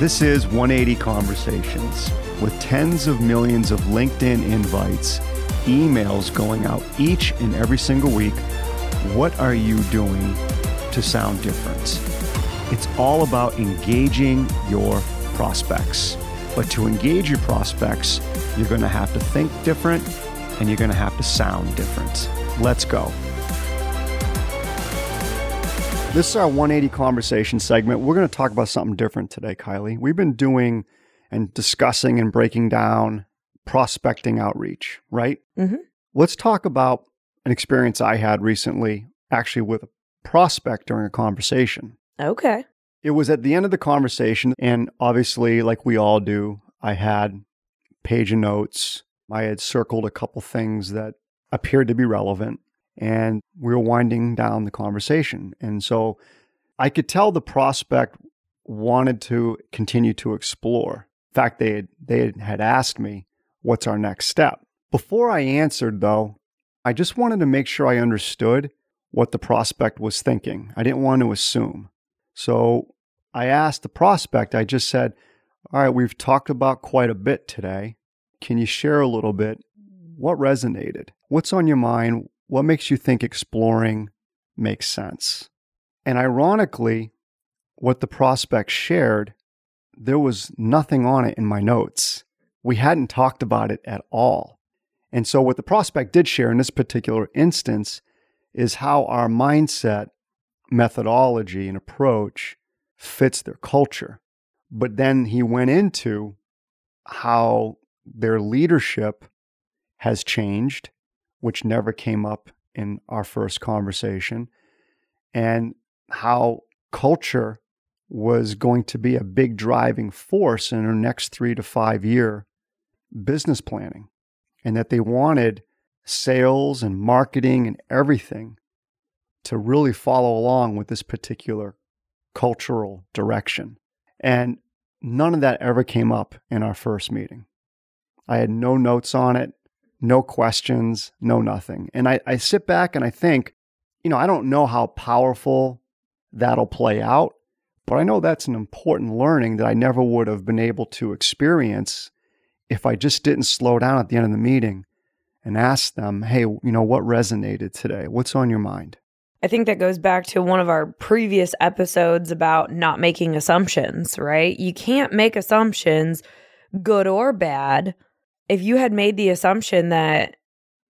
This is 180 Conversations with tens of millions of LinkedIn invites, emails going out each and every single week. What are you doing to sound different? It's all about engaging your prospects. But to engage your prospects, you're going to have to think different and you're going to have to sound different. Let's go. This is our 180 conversation segment. We're going to talk about something different today, Kylie. We've been doing and discussing and breaking down prospecting outreach, right? Mm-hmm. Let's talk about an experience I had recently, actually with a prospect during a conversation. Okay. It was at the end of the conversation, and obviously, like we all do, I had page of notes. I had circled a couple things that appeared to be relevant and we were winding down the conversation. And so I could tell the prospect wanted to continue to explore. In fact, they had, they had asked me, What's our next step? Before I answered, though, I just wanted to make sure I understood what the prospect was thinking. I didn't want to assume. So I asked the prospect, I just said, All right, we've talked about quite a bit today. Can you share a little bit? What resonated? What's on your mind? What makes you think exploring makes sense? And ironically, what the prospect shared, there was nothing on it in my notes. We hadn't talked about it at all. And so, what the prospect did share in this particular instance is how our mindset, methodology, and approach fits their culture. But then he went into how their leadership has changed which never came up in our first conversation, and how culture was going to be a big driving force in our next three to five year business planning, and that they wanted sales and marketing and everything to really follow along with this particular cultural direction. And none of that ever came up in our first meeting. I had no notes on it no questions, no nothing. And I, I sit back and I think, you know, I don't know how powerful that'll play out, but I know that's an important learning that I never would have been able to experience if I just didn't slow down at the end of the meeting and ask them, hey, you know, what resonated today? What's on your mind? I think that goes back to one of our previous episodes about not making assumptions, right? You can't make assumptions, good or bad, if you had made the assumption that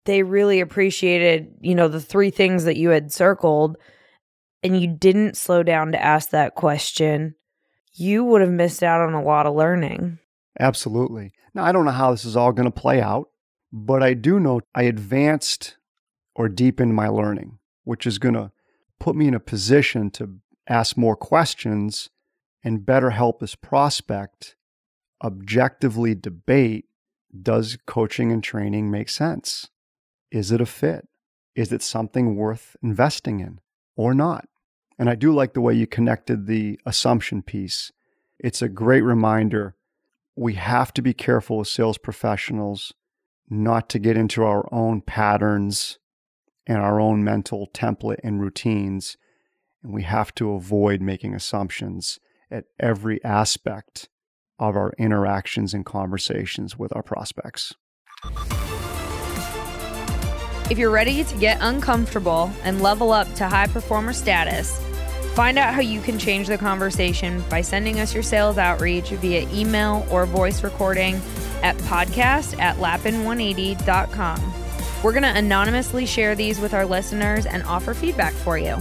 they really appreciated, you know, the three things that you had circled and you didn't slow down to ask that question, you would have missed out on a lot of learning. Absolutely. Now, I don't know how this is all going to play out, but I do know I advanced or deepened my learning, which is going to put me in a position to ask more questions and better help this prospect objectively debate does coaching and training make sense? Is it a fit? Is it something worth investing in or not? And I do like the way you connected the assumption piece. It's a great reminder. We have to be careful as sales professionals not to get into our own patterns and our own mental template and routines. And we have to avoid making assumptions at every aspect of our interactions and conversations with our prospects. If you're ready to get uncomfortable and level up to high performer status, find out how you can change the conversation by sending us your sales outreach via email or voice recording at podcast at lapin180.com. We're going to anonymously share these with our listeners and offer feedback for you.